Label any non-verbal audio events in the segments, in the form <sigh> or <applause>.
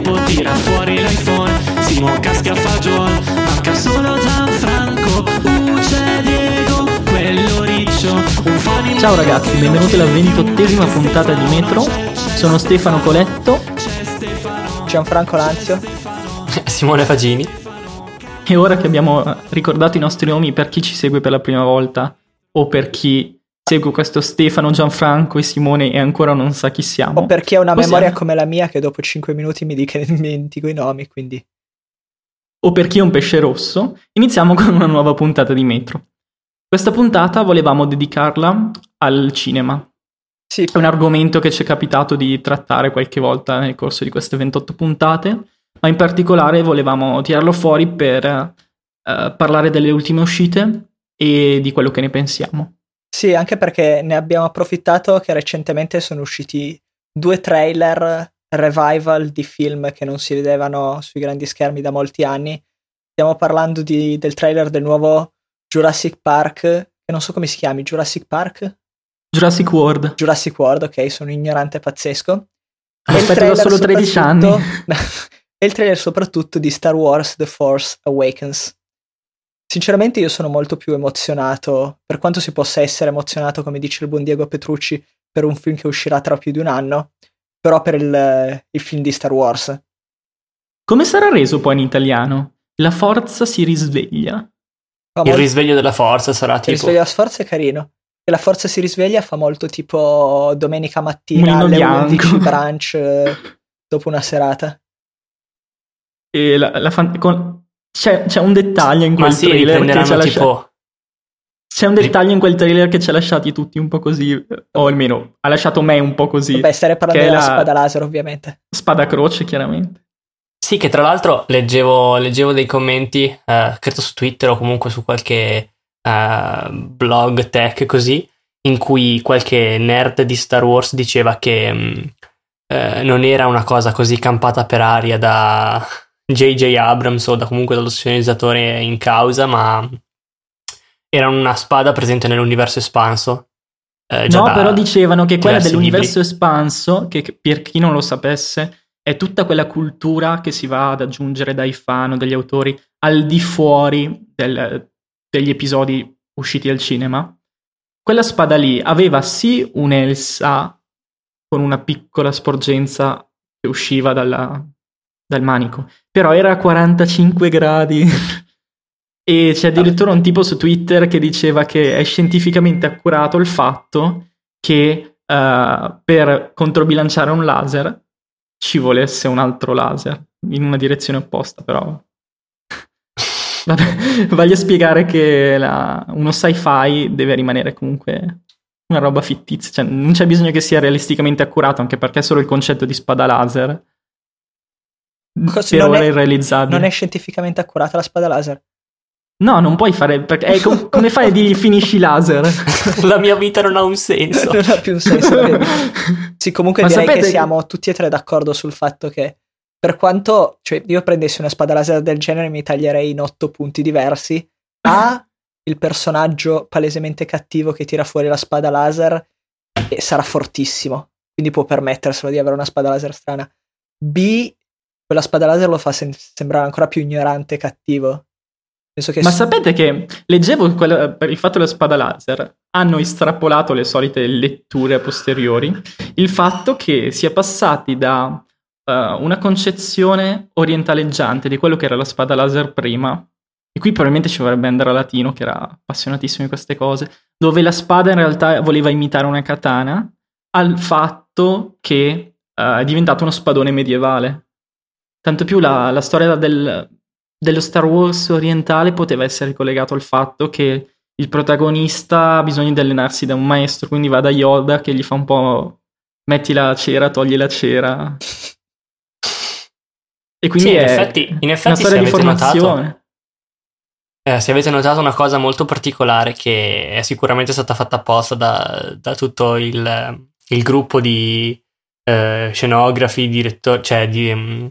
dopo tira fuori l'iPhone Simo casca fagiol Manca solo Gianfranco Uce Diego Quello riccio Un fan Ciao ragazzi, benvenuti alla ventottesima puntata di Metro. Sono Stefano Coletto Gianfranco Lanzio. Simone Fagini. e ora che abbiamo ricordato i nostri nomi per chi ci segue per la prima volta o per chi segue questo Stefano, Gianfranco e Simone e ancora non sa chi siamo. O per chi ha una possiamo- memoria come la mia che dopo 5 minuti mi dica <laughs> dimentico i nomi, quindi o per chi è un pesce rosso, iniziamo con una nuova puntata di Metro. Questa puntata volevamo dedicarla al cinema. sì, È un argomento che ci è capitato di trattare qualche volta nel corso di queste 28 puntate, ma in particolare volevamo tirarlo fuori per eh, parlare delle ultime uscite e di quello che ne pensiamo. Sì, anche perché ne abbiamo approfittato che recentemente sono usciti due trailer revival di film che non si vedevano sui grandi schermi da molti anni. Stiamo parlando di- del trailer del nuovo Jurassic Park, che non so come si chiami, Jurassic Park? Jurassic World. Jurassic World, ok, sono un ignorante pazzesco. Aspetta trailer solo 13 anni. <laughs> e il trailer soprattutto di Star Wars The Force Awakens. Sinceramente io sono molto più emozionato, per quanto si possa essere emozionato, come dice il buon Diego Petrucci, per un film che uscirà tra più di un anno, però per il, il film di Star Wars. Come sarà reso poi in italiano? La forza si risveglia. Il risveglio della forza sarà il tipo. risveglio della forza è carino. E la forza si risveglia fa molto tipo domenica mattina Mulino alle bianco. 11 <laughs> brunch eh, dopo una serata. E la- la fan- con- c'è, c'è un dettaglio in quel Ma sì, trailer che ci ha riprenderanno lasciato. tipo. C'è un dettaglio in quel trailer che ci ha lasciati tutti un po' così, o almeno ha lasciato me un po' così. Vabbè, starei parlando che è della la- spada laser, ovviamente. Spada croce, chiaramente. Sì, che tra l'altro leggevo, leggevo dei commenti, eh, credo su Twitter o comunque su qualche eh, blog tech così, in cui qualche nerd di Star Wars diceva che mh, eh, non era una cosa così campata per aria da J.J. Abrams o da comunque dallo sceneggiatore in causa, ma era una spada presente nell'universo espanso. eh, No, da però dicevano che quella dell'universo libri. espanso, che che per chi non lo sapesse, è tutta quella cultura che si va ad aggiungere dai fan o dagli autori al di fuori del- degli episodi usciti al cinema. Quella spada lì aveva sì un'elsa con una piccola sporgenza che usciva dalla- dal manico, però era a 45 gradi. <laughs> E c'è addirittura un tipo su Twitter che diceva che è scientificamente accurato il fatto che eh, per controbilanciare un laser ci volesse un altro laser in una direzione opposta, però. <laughs> Vabbè, voglio spiegare che la- uno sci-fi deve rimanere comunque una roba fittizia, cioè non c'è bisogno che sia realisticamente accurato, anche perché solo il concetto di spada laser Cosa- per non ora è- irrealizzabile. Non è scientificamente accurata la spada laser. No, non puoi fare. Perché, eh, com- <laughs> come fai a dirgli finisci laser? La mia vita non ha un senso. <laughs> non ha più un senso. <laughs> Sì, comunque Ma direi sapete che che- siamo tutti e tre d'accordo sul fatto che per quanto cioè, io prendessi una spada laser del genere mi taglierei in otto punti diversi. A, il personaggio palesemente cattivo che tira fuori la spada laser e sarà fortissimo, quindi può permetterselo di avere una spada laser strana. B, quella spada laser lo fa sem- sembrare ancora più ignorante e cattivo. Che Ma s- sapete che leggevo quella- per il fatto della spada laser hanno estrapolato le solite letture a posteriori il fatto che si è passati da eh, una concezione orientaleggiante di quello che era la spada laser prima, e qui probabilmente ci vorrebbe andare a latino, che era appassionatissimo di queste cose, dove la spada in realtà voleva imitare una katana, al fatto che eh, è diventato uno spadone medievale. Tanto più la, la storia del, dello Star Wars orientale poteva essere collegato al fatto che il protagonista ha bisogno di allenarsi da un maestro, quindi va da Yoda che gli fa un po' metti la cera, togli la cera. E quindi Sì, in effetti- in una effetti storia se di avete notato- formazione. Eh, se avete notato una cosa molto particolare che è sicuramente stata fatta apposta da, da tutto il, il gruppo di eh, scenografi, direttori, cioè di mm,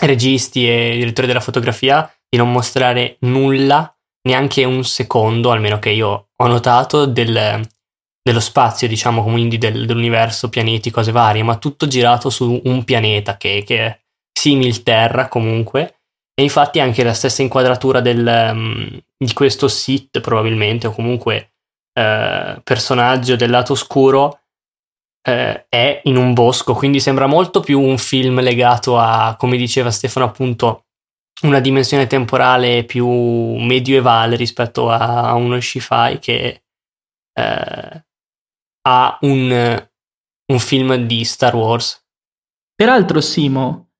registi e direttori della fotografia, di non mostrare nulla, neanche un secondo, almeno che io ho notato, del, dello spazio, diciamo, quindi del- dell'universo, pianeti, cose varie, ma tutto girato su un pianeta che, che simil-terra comunque. E infatti anche la stessa inquadratura del, um, di questo Sith probabilmente, o comunque eh, personaggio del lato oscuro, eh, è in un bosco, quindi sembra molto più un film legato a, come diceva Stefano appunto, una dimensione temporale più medievale rispetto a uno sci-fi che eh, a un, un film di Star Wars. Peraltro, Simo,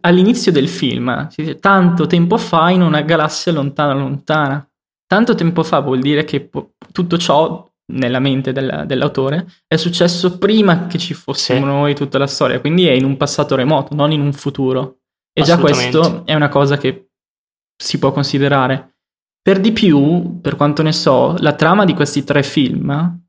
all'inizio del film, tanto tempo fa in una galassia lontana lontana. Tanto tempo fa vuol dire che tutto ciò nella mente del, dell'autore è successo prima che ci fossimo sì. noi tutta la storia, quindi è in un passato remoto, non in un futuro. E già questo è una cosa che si può considerare. Per di più, per quanto ne so, la trama di questi tre film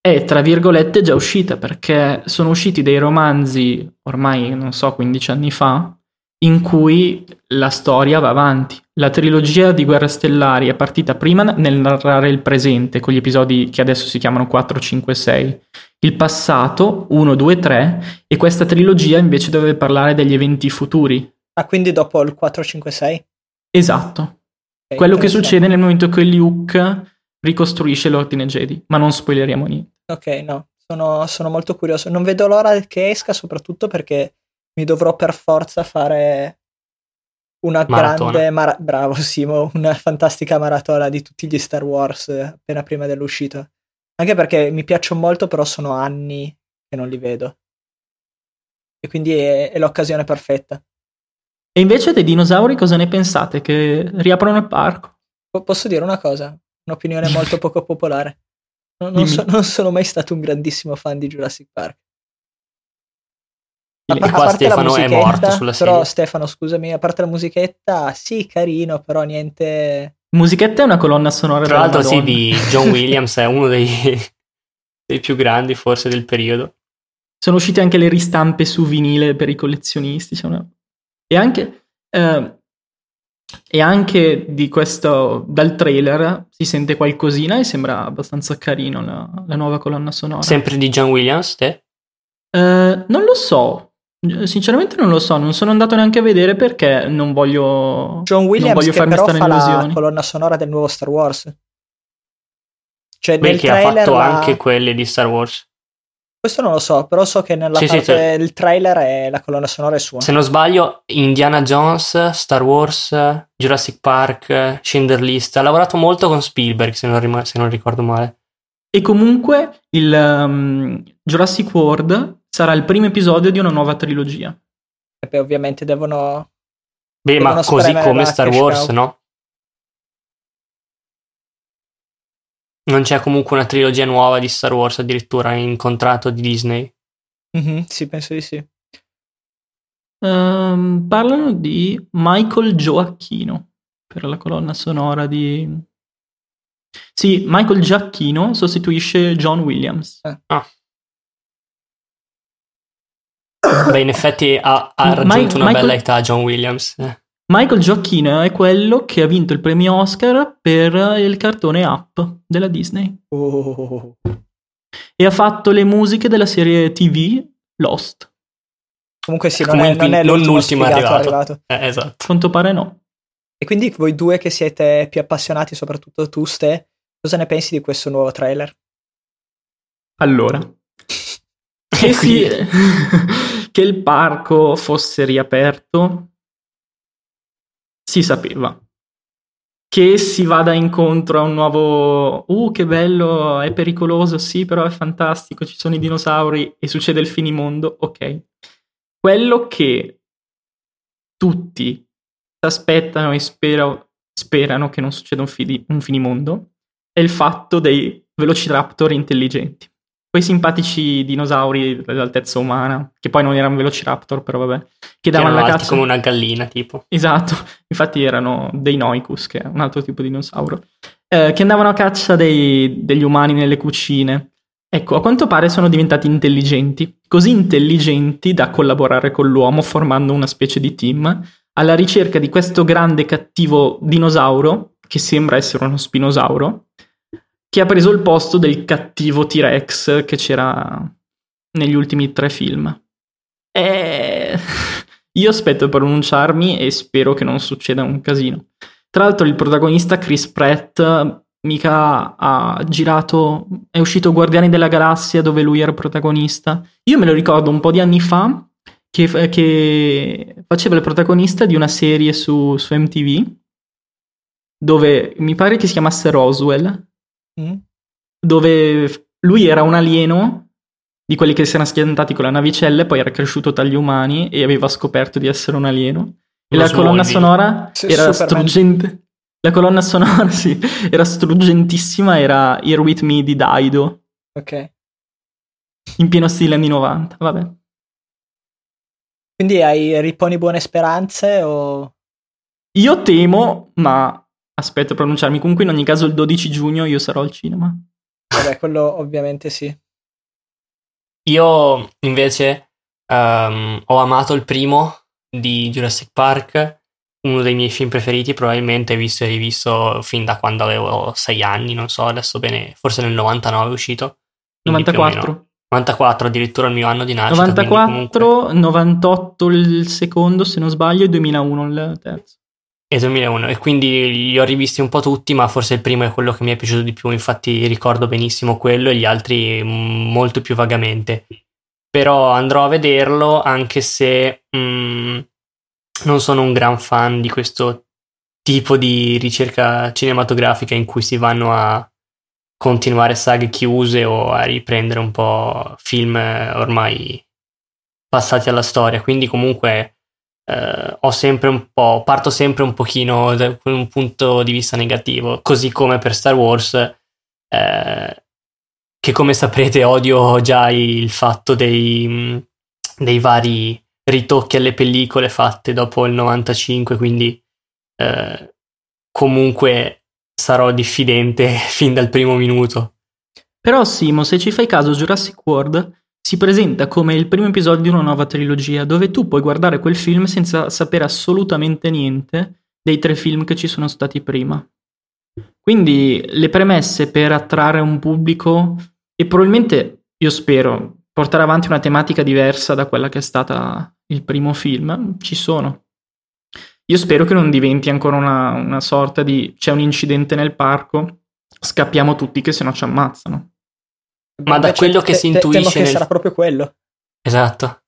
è tra virgolette già uscita perché sono usciti dei romanzi ormai, non so, 15 anni fa, in cui la storia va avanti. La trilogia di Guerre Stellari è partita prima nel narrare il presente, con gli episodi che adesso si chiamano 4, 5, 6, il passato 1, 2, 3 e questa trilogia invece deve parlare degli eventi futuri. Ah, quindi dopo il 4, 5, 6? Esatto. Okay, Quello che succede nel momento che Luke ricostruisce l'ordine Jedi, ma non spoileriamo niente. Ok, no, sono, sono molto curioso. Non vedo l'ora che esca, soprattutto perché mi dovrò per forza fare una maratona. grande mara- bravo Simo, una fantastica maratona di tutti gli Star Wars appena prima dell'uscita. Anche perché mi piacciono molto, però sono anni che non li vedo. E quindi è, è l'occasione perfetta. E invece dei dinosauri cosa ne pensate? Che riaprono il parco? P- posso dire una cosa? Un'opinione molto <laughs> poco popolare. Non, non, so, non sono mai stato un grandissimo fan di Jurassic Park. A, a qua Stefano è morto sulla serie. Però Stefano, scusami, a parte la musichetta, sì, carino, però niente... Musichetta è una colonna sonora Tra l'altro sì, di John <laughs> Williams, è uno dei, <laughs> dei più grandi forse del periodo. Sono uscite anche le ristampe su vinile per i collezionisti. Cioè una... E anche... Eh, e anche di questo, dal trailer si sente qualcosina e sembra abbastanza carino la, la nuova colonna sonora. Sempre di John Williams, te? Uh, non lo so, Sinceramente non lo so, non sono andato neanche a vedere perché non voglio John Williams non voglio che però stare fa illusioni. la colonna sonora del nuovo Star Wars. Cioè Beh, nel che trailer ha fatto la... anche quelle di Star Wars. Questo non lo so, però so che nella Sì, sì, parte sì. del trailer è la colonna sonora è sua. Se non sbaglio, Indiana Jones, Star Wars, Jurassic Park, Schindler List. Ha lavorato molto con Spielberg, se non, rim- se non ricordo male. E comunque il um, Jurassic World sarà il primo episodio di una nuova trilogia. E poi ovviamente devono Beh, ma Devono così spremere come Star Wars, cow. no? Non c'è comunque una trilogia nuova di Star Wars addirittura in contratto di Disney. Mhm, sì, penso di sì. Ehm, parlano di Michael Gioacchino per la colonna sonora di... Sì, Michael Giacchino sostituisce John Williams. Beh, in effetti ha, ha Ma- raggiunto una Michael- bella età John Williams. Eh. Michael Giacchino è quello che ha vinto il premio Oscar per il cartone Up della Disney Oh. e ha fatto le musiche della serie TV Lost. Comunque sì, non, Comunque è, non è non l'ultimo arrivato. arrivato. Eh, esatto. A quanto pare no. E quindi voi due che siete più appassionati, soprattutto tu, Ste, cosa ne pensi di questo nuovo trailer? Allora, <laughs> che, si- <laughs> che il parco fosse riaperto si sapeva. Che si vada incontro a un nuovo... Uh, che bello, è pericoloso, sì, però è fantastico, ci sono i dinosauri e succede il finimondo, ok. Quello che tutti aspettano e spero- sperano che non succeda un, fidi- un finimondo è il fatto dei velociraptor intelligenti quei simpatici dinosauri dell'altezza umana, che poi non erano velociraptor, però vabbè, che davano la caccia. come una gallina, tipo. Esatto, <laughs> infatti erano dei Noicus, che è un altro tipo di dinosauro, eh, che andavano a caccia dei- degli umani nelle cucine. Ecco, a quanto pare sono diventati intelligenti, così intelligenti da collaborare con l'uomo formando una specie di team alla ricerca di questo grande cattivo dinosauro, che sembra essere uno spinosauro, che ha preso il posto del cattivo T-Rex che c'era negli ultimi tre film. Eh, <laughs> io aspetto per pronunciarmi e spero che non succeda un casino. Tra l'altro il protagonista Chris Pratt mica ha girato, è uscito Guardiani della Galassia dove lui era protagonista. Io me lo ricordo un po' di anni fa che, che faceva il protagonista di una serie su, su, MTV dove mi pare che si chiamasse Roswell, mm. dove lui era un alieno di quelli che si erano schiantati con la navicella e poi era cresciuto tra gli umani e aveva scoperto di essere un alieno. E la colonna sonora era struggente. La colonna sonora, <laughs> sì, era struggentissima, era Here With Me di Daido. Ok. In pieno stile anni 90, vabbè. Quindi hai riponi buone speranze o... Io temo, ma aspetto a pronunciarmi. Comunque in ogni caso il 12 giugno io sarò al cinema. Vabbè, quello ovviamente sì. Io invece um, ho amato il primo di Jurassic Park, uno dei miei film preferiti, probabilmente visto e rivisto fin da quando avevo sei anni, non so adesso bene, forse nel 99 è uscito. 94. 94 addirittura il mio anno di nascita. 94, comunque... 98 il secondo se non sbaglio e 2001 il terzo. E 2001 e quindi li ho rivisti un po' tutti ma forse il primo è quello che mi è piaciuto di più infatti ricordo benissimo quello e gli altri mm, molto più vagamente. Però andrò a vederlo anche se mh, mm, non sono un gran fan di questo tipo di ricerca cinematografica in cui si vanno a continuare saghe chiuse o a riprendere un po' film ormai passati alla storia. Quindi comunque eh, ho sempre un po', parto sempre un pochino da un punto di vista negativo, così come per Star Wars, eh, che come saprete odio già il fatto dei, dei, vari ritocchi alle pellicole fatte dopo il 95, quindi eh, comunque sarò diffidente <laughs> fin dal primo minuto. Però Simo, se ci fai caso, Jurassic World si presenta come il primo episodio di una nuova trilogia, dove tu puoi guardare quel film senza sapere assolutamente niente dei tre film che ci sono stati prima. Quindi le premesse per attrarre un pubblico e probabilmente, io spero, portare avanti una tematica diversa da quella che è stata il primo film, ci sono. Io spero che non diventi ancora una, una sorta di c'è un incidente nel parco, scappiamo tutti che se no ci ammazzano. Ma da quello che te, si intuisce. Te, nel... che sarà proprio quello. Esatto.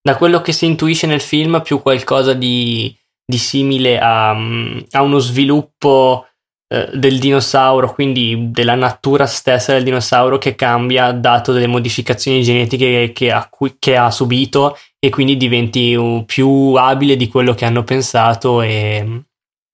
Da quello che si intuisce nel film, più qualcosa di, di simile a, a, uno sviluppo eh, del dinosauro, quindi della natura stessa del dinosauro che cambia dato delle modificazioni genetiche che ha, che ha subito e quindi diventi più abile di quello che hanno pensato e,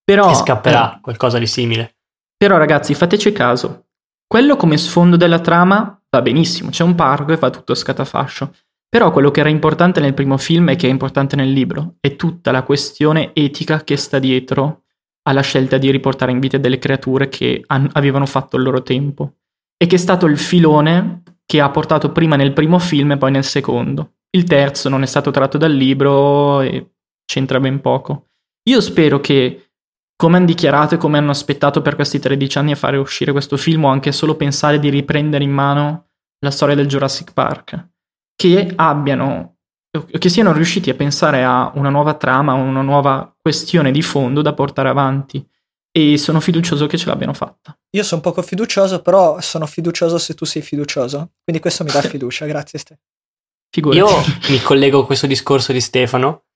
Però, e scapperà eh, qualcosa di simile. Però ragazzi, fateci caso. Quello come sfondo della trama va benissimo, c'è un parco e fa tutto scatafascio. Però quello che era importante nel primo film e che è importante nel libro è tutta la questione etica che sta dietro alla scelta di riportare in vita delle creature che han- avevano fatto il loro tempo e che è stato il filone che ha portato prima nel primo film e poi nel secondo. Il terzo non è stato tratto dal libro e c'entra ben poco. Io spero che come hanno dichiarato e come hanno aspettato per questi 13 anni a fare uscire questo film o anche solo pensare di riprendere in mano la storia del Jurassic Park, che abbiano, che siano riusciti a pensare a una nuova trama, una nuova questione di fondo da portare avanti e sono fiducioso che ce l'abbiano fatta. Io sono poco fiducioso, però sono fiducioso se tu sei fiducioso, quindi questo mi dà <laughs> fiducia, grazie Ste. Figurati. Io mi collego a questo discorso di Stefano,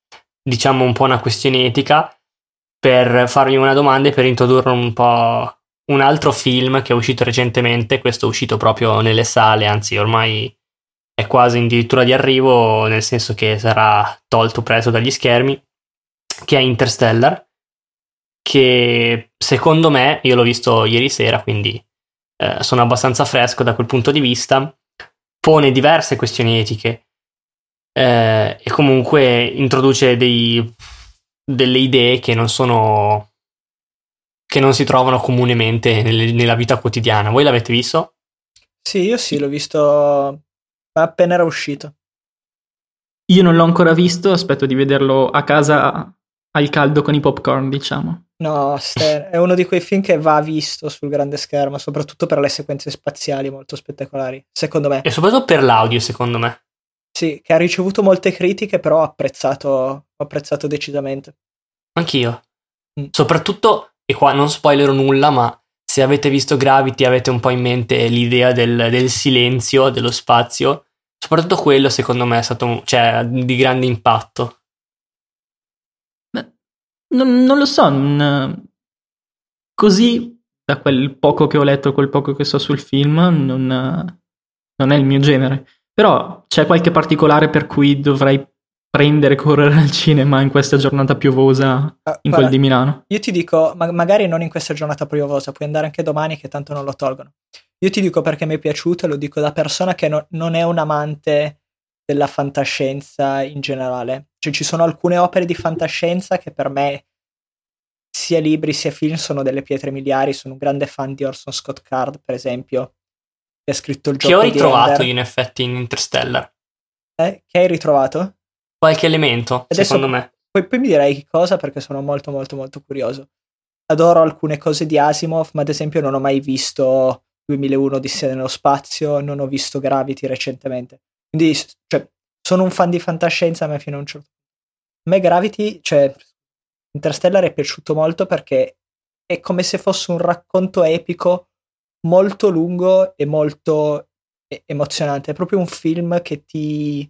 diciamo un po' una questione etica, per farvi una domanda e per introdurre un po' un altro film che è uscito recentemente, questo è uscito proprio nelle sale, anzi ormai è quasi addirittura di arrivo, nel senso che sarà tolto presto dagli schermi, che è Interstellar, che secondo me, io l'ho visto ieri sera, quindi eh, sono abbastanza fresco da quel punto di vista, pone diverse questioni etiche eh, e comunque introduce dei delle idee che non sono che non si trovano comunemente nelle, nella vita quotidiana. Voi l'avete visto? Sì, io sì, l'ho visto appena era uscito. Io non l'ho ancora visto, aspetto di vederlo a casa al caldo con i popcorn, diciamo. No, è uno di quei film che va visto sul grande schermo, soprattutto per le sequenze spaziali molto spettacolari, secondo me. E soprattutto per l'audio, secondo me. Sì, che ha ricevuto molte critiche, però ho apprezzato, ho apprezzato decisamente. Anch'io. Mm. Soprattutto, e qua non spoilerò nulla, ma se avete visto Gravity avete un po' in mente l'idea del, del silenzio, dello spazio. Soprattutto quello, secondo me, è stato cioè, di grande impatto. Non, non lo so, non- così da quel poco che ho letto, quel poco che so sul film, non, non è il mio genere. Però c'è qualche particolare per cui dovrei prendere e correre al cinema in questa giornata piovosa Ah, in guarda, quel di Milano. Io ti dico, ma- magari non in questa giornata piovosa, puoi andare anche domani che tanto non lo tolgono. Io ti dico perché mi è piaciuto e lo dico da persona che no- non è un amante della fantascienza in generale. Cioè ci sono alcune opere di fantascienza che per me, sia libri sia film, sono delle pietre miliari. Sono un grande fan di Orson Scott Card, per esempio, che ha scritto il Che gioco ho di ritrovato in effetti in Interstellar. Eh, che hai ritrovato? Qualche elemento, Adesso- secondo me. Poi, poi mi direi che cosa perché sono molto molto molto curioso. Adoro alcune cose di Asimov, ma ad esempio non ho mai visto 2001 Odissea nello spazio, non ho visto Gravity recentemente. Quindi, cioè, sono un fan di fantascienza, ma fino a un certo punto. A me Gravity, cioè, Interstellar è piaciuto molto perché è come se fosse un racconto epico molto lungo e molto emozionante. È proprio un film che ti...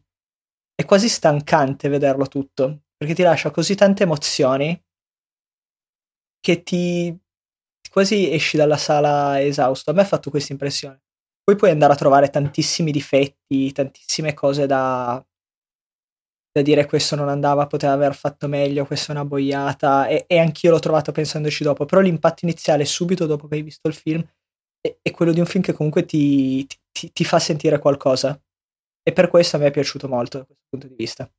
è quasi stancante vederlo tutto, perché ti lascia così tante emozioni che ti quasi esci dalla sala esausto. A me ha fatto questa impressione. Poi puoi andare a trovare tantissimi difetti, tantissime cose da, da dire questo non andava, poteva aver fatto meglio, questa è una boiata e, e anch'io l'ho trovato pensandoci dopo, però l'impatto iniziale subito dopo che hai visto il film è, è quello di un film che comunque ti, ti- ti fa sentire qualcosa e per questo a me è piaciuto molto da questo punto di vista.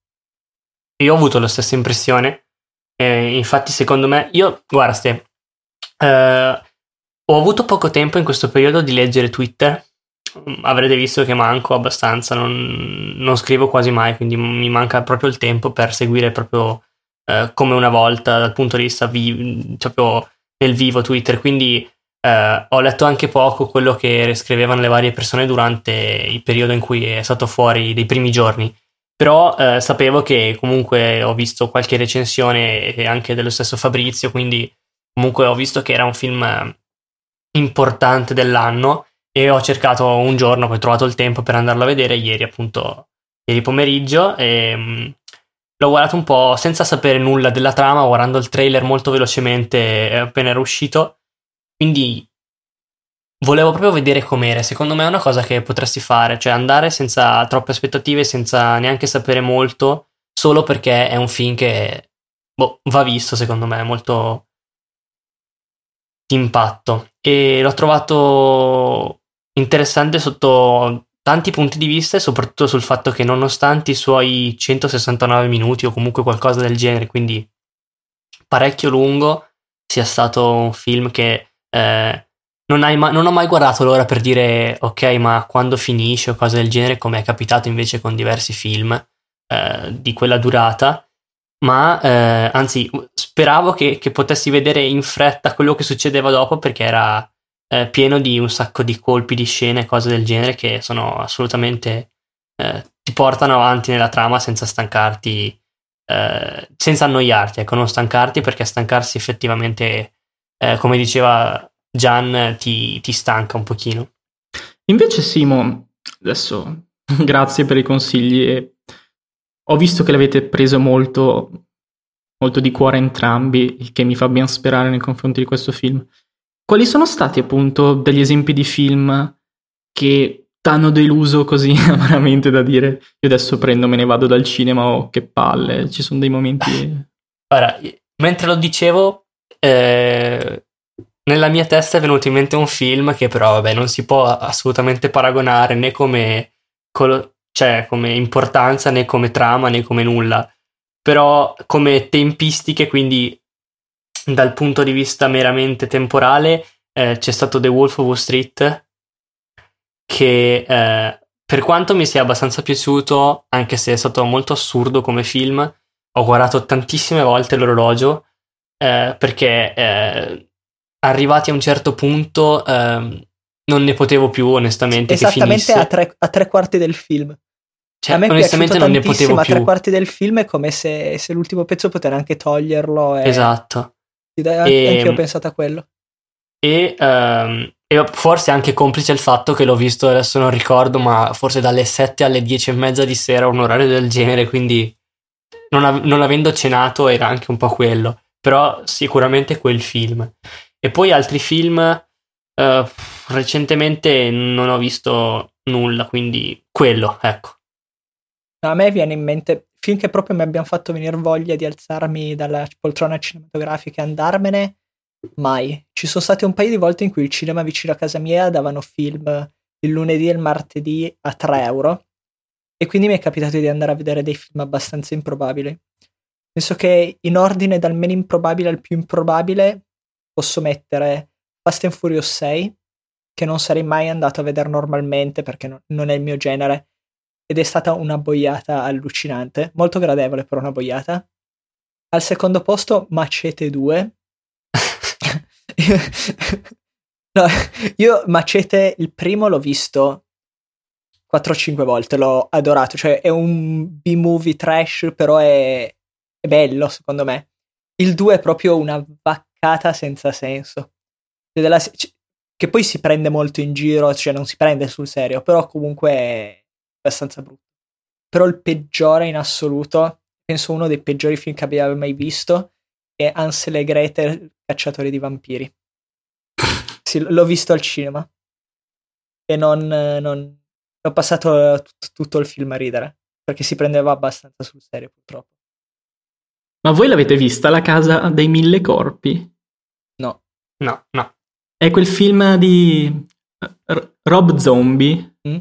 Io ho avuto la stessa impressione. Eh, infatti, secondo me, io, guarda, Ste, eh, ho avuto poco tempo in questo periodo di leggere Twitter. Mm, Avrete visto che manco abbastanza, non, non scrivo quasi mai, quindi mi manca proprio il tempo per seguire proprio eh, come una volta dal punto di vista vi- proprio nel vivo Twitter. Quindi eh, ho letto anche poco quello che scrivevano le varie persone durante il periodo in cui è stato fuori dei primi giorni. Però eh, sapevo che comunque ho visto qualche recensione anche dello stesso Fabrizio, quindi comunque ho visto che era un film eh, importante dell'anno e ho cercato un giorno, poi ho trovato il tempo per andarlo a vedere ieri appunto, ieri pomeriggio e mh, l'ho guardato un po' senza sapere nulla della trama, guardando il trailer molto velocemente appena era uscito, quindi volevo proprio vedere com'era. Secondo me è una cosa che potresti fare, cioè andare senza troppe aspettative, senza neanche sapere molto, solo perché è un film che boh, va visto, secondo me, è molto impatto. E l'ho trovato interessante sotto tanti punti di vista e soprattutto sul fatto che nonostante i suoi 169 minuti o comunque qualcosa del genere, quindi parecchio lungo, sia stato un film che eh, non, ma- non ho mai guardato l'ora per dire ok, ma quando finisce o cose del genere, come è capitato invece con diversi film eh, di quella durata. Ma eh, anzi, speravo che, che potessi vedere in fretta quello che succedeva dopo perché era eh, pieno di un sacco di colpi di scena e cose del genere che sono assolutamente eh, ti portano avanti nella trama senza stancarti, eh, senza annoiarti, ecco, non stancarti perché stancarsi effettivamente, eh, come diceva Gian, ti, ti stanca un pochino. Invece, Simo, adesso <laughs> grazie per i consigli. Ho visto che l'avete preso molto, molto di cuore entrambi, il che mi fa ben sperare nei confronti di questo film. Quali sono stati appunto degli esempi di film che t'hanno deluso così <laughs> amaramente da dire io adesso prendo, me ne vado dal cinema o che palle, ci sono dei momenti... <laughs> Ora, mentre lo dicevo, eh, nella mia testa è venuto in mente un film che però, vabbè, non si può assolutamente paragonare né come, colo- cioè, come importanza, né come trama, né come nulla. Però come tempistiche, quindi dal punto di vista meramente temporale, eh, c'è stato The Wolf of Wall Street, che eh, per quanto mi sia abbastanza piaciuto, anche se è stato molto assurdo come film, ho guardato tantissime volte l'orologio eh, perché eh, arrivati a un certo punto ehm, non ne potevo più onestamente che Esattamente a tre, a tre quarti del film. Cioè, a me onestamente non ne potevo a tre più. quarti del film è come se, se l'ultimo pezzo poteva anche toglierlo. E... Esatto. E- Anche io ho pensato a quello. E, ehm, e forse anche complice il fatto che l'ho visto, adesso non ricordo, ma forse dalle 7 alle 10 e mezza di sera, un orario del genere, quindi non, av- non avendo cenato era anche un po' quello. Però sicuramente quel film. E poi altri film, eh, recentemente non ho visto nulla, quindi quello, ecco. A me viene in mente film che proprio mi abbiano fatto venire voglia di alzarmi dalla poltrona cinematografica e andarmene. Mai. Ci sono state un paio di volte in cui il cinema vicino a casa mia davano film il lunedì e il martedì a 3 euro. E quindi mi è capitato di andare a vedere dei film abbastanza improbabili. Penso che in ordine dal meno improbabile al più improbabile posso mettere Fast and Furious 6, che non sarei mai andato a vedere normalmente perché no- non è il mio genere ed è stata una boiata allucinante, molto gradevole per una boiata. Al secondo posto Macete 2. <laughs> no, io Macete il primo l'ho visto 4-5 volte, l'ho adorato, cioè è un B-movie trash, però è, è bello secondo me. Il 2 è proprio una vaccata senza senso. Cioè, della- che poi si prende molto in giro, cioè non si prende sul serio, però comunque è abbastanza brutto. Però il peggiore in assoluto, penso uno dei peggiori film che abbia mai visto, è Ansel e Gretel, cacciatori di vampiri. <laughs> Sì, l'ho visto al cinema e non, non- ho passato tut- tutto il film a ridere perché si prendeva abbastanza sul serio purtroppo. Ma voi l'avete vista La casa dei mille corpi? No, No, no. È quel film di eh, R- Rob Zombie Mm?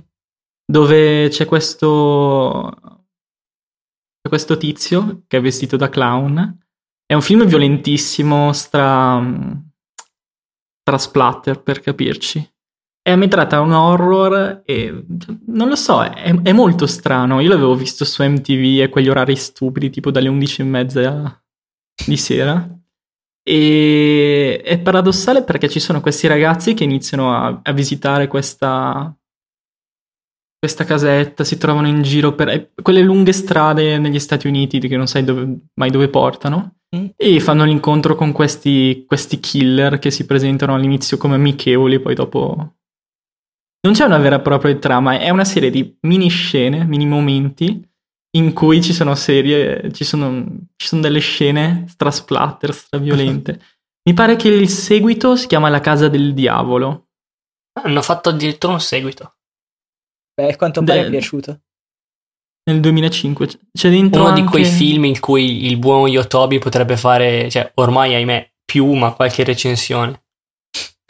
dove c'è questo c'è questo tizio che è vestito da clown. È un film violentissimo, stra tra splatter per capirci. È ambientata un horror e non lo so, è, è molto strano. Io l'avevo visto su MTV a quegli orari stupidi, tipo dalle 11 e mezza di sera. E è paradossale perché ci sono questi ragazzi che iniziano a, a visitare questa, questa casetta, si trovano in giro per eh, quelle lunghe strade negli Stati Uniti che non sai dove- mai dove portano. Mm. E fanno l'incontro con questi, questi killer che si presentano all'inizio come amichevoli, poi dopo. Non c'è una vera e propria trama, è una serie di mini scene, mini momenti in cui ci sono serie, ci sono, ci sono delle scene stra-splatter, stra-violente. <laughs> Mi pare che il seguito si chiama La casa del diavolo. Hanno fatto addirittura un seguito. beh, quanto pare De- è piaciuto. Nel 2005 c'è dentro Uno di anche- quei film in cui il buon Yotobi potrebbe fare, cioè ormai ahimè, più, ma qualche recensione.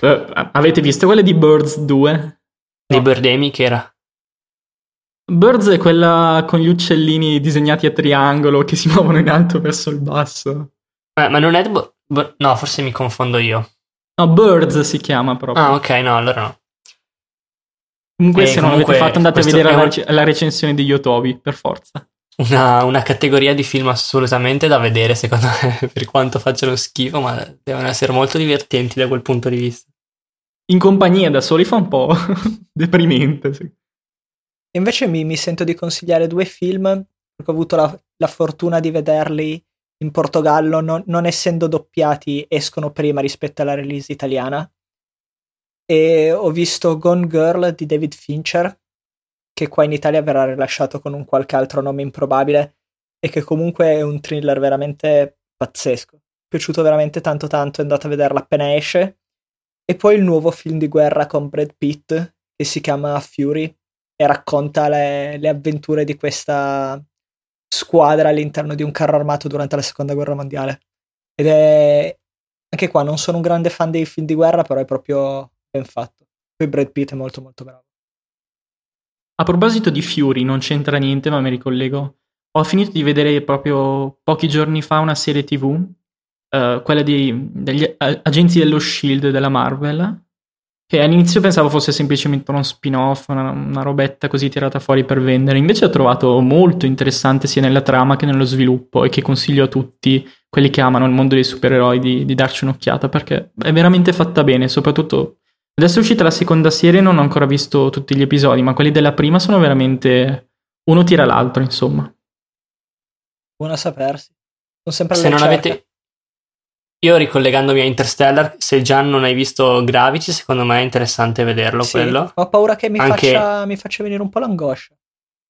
Eh, avete visto quelle di Birds 2? Di Birdemi che era. Birds è quella con gli uccellini disegnati a triangolo che si <laughs> muovono in alto verso il basso. Eh, ma non è... Bo- Bo- no, forse mi confondo io. No, Birds si chiama proprio. Ah, ok, no, allora no. comunque, eh, se non comunque l'avete fatto, andate a vedere la, un- rec- la recensione di Yotobi, per forza. Una, una categoria di film assolutamente da vedere, secondo me, <laughs> per quanto facciano schifo, ma devono essere molto divertenti da quel punto di vista. In compagnia da soli fa un po' <laughs> deprimente. sì. Invece mi, mi sento di consigliare due film, perché ho avuto la, la fortuna di vederli in Portogallo, non, non essendo doppiati, escono prima rispetto alla release italiana. E ho visto Gone Girl di David Fincher, che qua in Italia verrà rilasciato con un qualche altro nome improbabile, e che comunque è un thriller veramente pazzesco. Mi è piaciuto veramente tanto tanto, è andato a vederlo appena esce. E poi il nuovo film di guerra con Brad Pitt, che si chiama Fury, e racconta le, le avventure di questa squadra all'interno di un carro armato durante la seconda guerra mondiale. Ed è anche qua non sono un grande fan dei film di guerra, però è proprio ben fatto. Poi Brad Pitt è molto molto bravo. A proposito di Fury, non c'entra niente, ma mi ricollego. Ho finito di vedere proprio pochi giorni fa una serie TV, eh, quella di- degli agenti dello Shield della Marvel, che all'inizio pensavo fosse semplicemente uno spin-off, una, una robetta così tirata fuori per vendere. Invece ho trovato molto interessante sia nella trama che nello sviluppo e che consiglio a tutti quelli che amano il mondo dei supereroi di, di darci un'occhiata perché è veramente fatta bene, soprattutto Adesso è uscita la seconda serie, non ho ancora visto tutti gli episodi, ma quelli della prima sono veramente uno tira l'altro, insomma. Buono a sapersi. Sono sempre Se non avete... Io ricollegandomi a Interstellar, se già non hai visto Gravity, secondo me è interessante vederlo Sì, quello. Ho paura che mi, Anche- faccia, mi faccia venire un po' l'angoscia.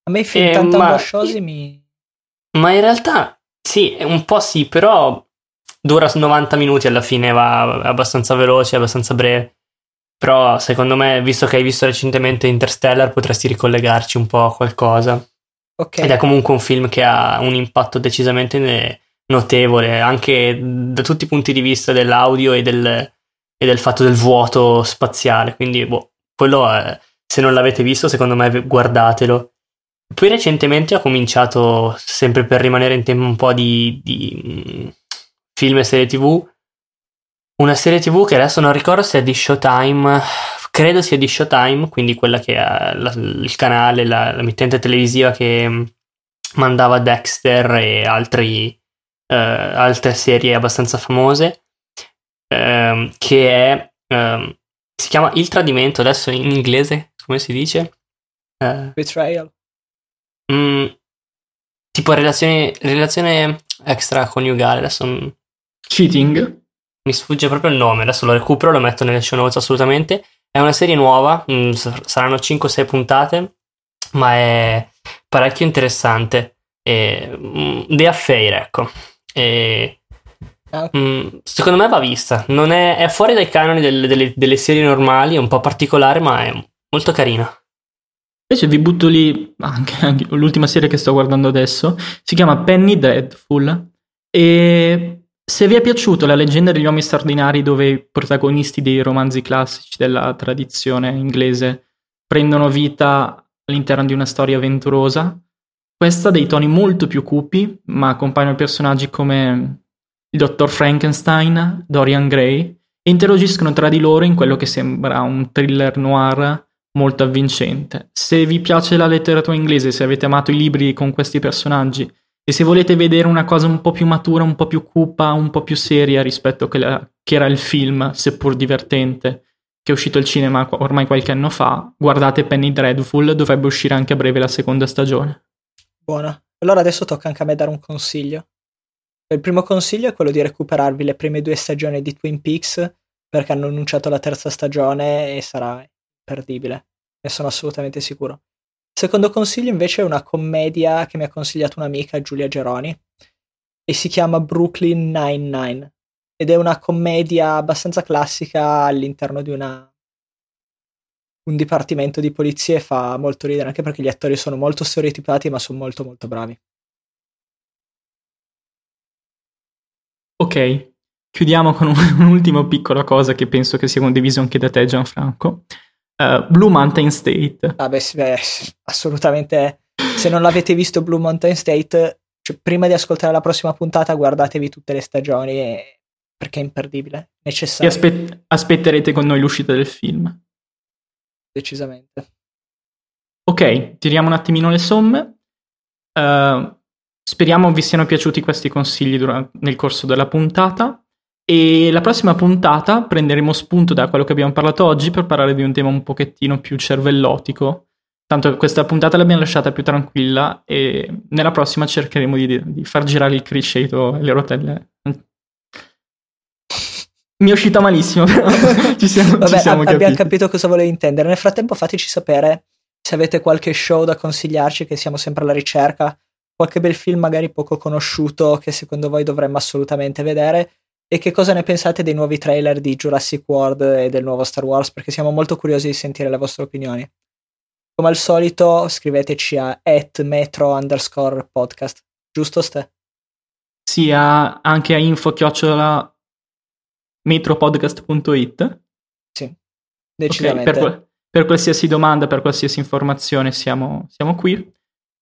A me i film Eh, tanto ma- angosciosi mi... Ma in realtà sì, un po' sì, però dura 90 minuti alla fine, va abbastanza veloce, abbastanza breve. Però secondo me, visto che hai visto recentemente Interstellar, potresti ricollegarci un po' a qualcosa. Ok, Ed è comunque un film che ha un impatto decisamente notevole, anche da tutti i punti di vista dell'audio e del, e del fatto del vuoto spaziale. Quindi, boh, quello è- se non l'avete visto, secondo me guardatelo. Poi recentemente ho cominciato, sempre per rimanere in tema un po' di, di, mm, film e serie tv, una serie tv che adesso non ricordo se è di Showtime, credo sia di Showtime, quindi quella che è la- il canale, la, la mittente televisiva che mm, mandava Dexter e altri, eh, altre serie abbastanza famose, ehm, che è, ehm, si chiama Il Tradimento, adesso in inglese, come si dice? Eh, Betrayal. Mm, tipo relazione, relazione extraconiugale, adesso mm, Cheating. mi sfugge proprio il nome, adesso lo recupero, lo metto nelle show notes assolutamente. È una serie nuova, mm, s- saranno 5-6 puntate, ma è parecchio interessante. E, mm, The Affair, ecco. E, Ah, mm, secondo me va vista, non è, è fuori dai canoni del- delle, delle serie normali, è un po' particolare, ma è molto carina. Invece vi butto lì anche, anche l'ultima serie che sto guardando adesso. Si chiama Penny Dreadful. E se vi è piaciuta la leggenda degli uomini straordinari, dove i protagonisti dei romanzi classici della tradizione inglese prendono vita all'interno di una storia avventurosa, questa ha dei toni molto più cupi, ma accompagnano personaggi come il dottor Frankenstein, Dorian Gray, e interagiscono tra di loro in quello che sembra un thriller noir molto avvincente. Se vi piace la letteratura inglese, se avete amato i libri con questi personaggi e se volete vedere una cosa un po' più matura, un po' più cupa, un po' più seria rispetto a quella che era il film, seppur divertente, che è uscito al cinema ormai qualche anno fa, guardate Penny Dreadful, dovrebbe uscire anche a breve la seconda stagione. Buona. Allora adesso tocca anche a me dare un consiglio. Il primo consiglio è quello di recuperarvi le prime due stagioni di Twin Peaks perché hanno annunciato la terza stagione e sarà imperdibile, ne sono assolutamente sicuro. Il secondo consiglio invece è una commedia che mi ha consigliato un'amica, Giulia Geroni, e si chiama Brooklyn Nine-Nine ed è una commedia abbastanza classica all'interno di una un dipartimento di polizia e fa molto ridere anche perché gli attori sono molto stereotipati ma sono molto molto bravi. Ok, chiudiamo con un- <laughs> un'ultima piccola cosa che penso che sia condiviso anche da te Gianfranco. Eh, Blue Mountain State. Ah beh, assolutamente. Se non l'avete visto Blue Mountain State, cioè, prima di ascoltare la prossima puntata guardatevi tutte le stagioni e- perché è imperdibile, E necessario, aspe- aspetterete con noi l'uscita del film. Decisamente. Ok, tiriamo un attimino le somme. Eh, speriamo vi siano piaciuti questi consigli dura- nel corso della puntata. E la prossima puntata prenderemo spunto da quello che abbiamo parlato oggi per parlare di un tema un pochettino più cervellotico. Tanto questa puntata l'abbiamo lasciata più tranquilla e nella prossima cercheremo di, di far girare il criceto e le rotelle. Mi è uscita malissimo, però <laughs> ci siamo, ci Vabbè, siamo ab- abbiamo capito cosa volevi intendere. Nel frattempo fateci sapere se avete qualche show da consigliarci, che siamo sempre alla ricerca, qualche bel film magari poco conosciuto che secondo voi dovremmo assolutamente vedere e che cosa ne pensate dei nuovi trailer di Jurassic World e del nuovo Star Wars, perché siamo molto curiosi di sentire le vostre opinioni. Come al solito scriveteci a at metro underscore podcast, giusto Ste? sia anche a info chiocciola metropodcast.it Sì, decisamente. per, qual- per qualsiasi domanda, per qualsiasi informazione siamo, siamo qui.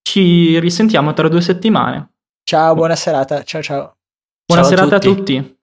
Ci risentiamo tra due settimane. Ciao, buona serata. Ciao ciao. Buona Ciao a serata a tutti. tutti.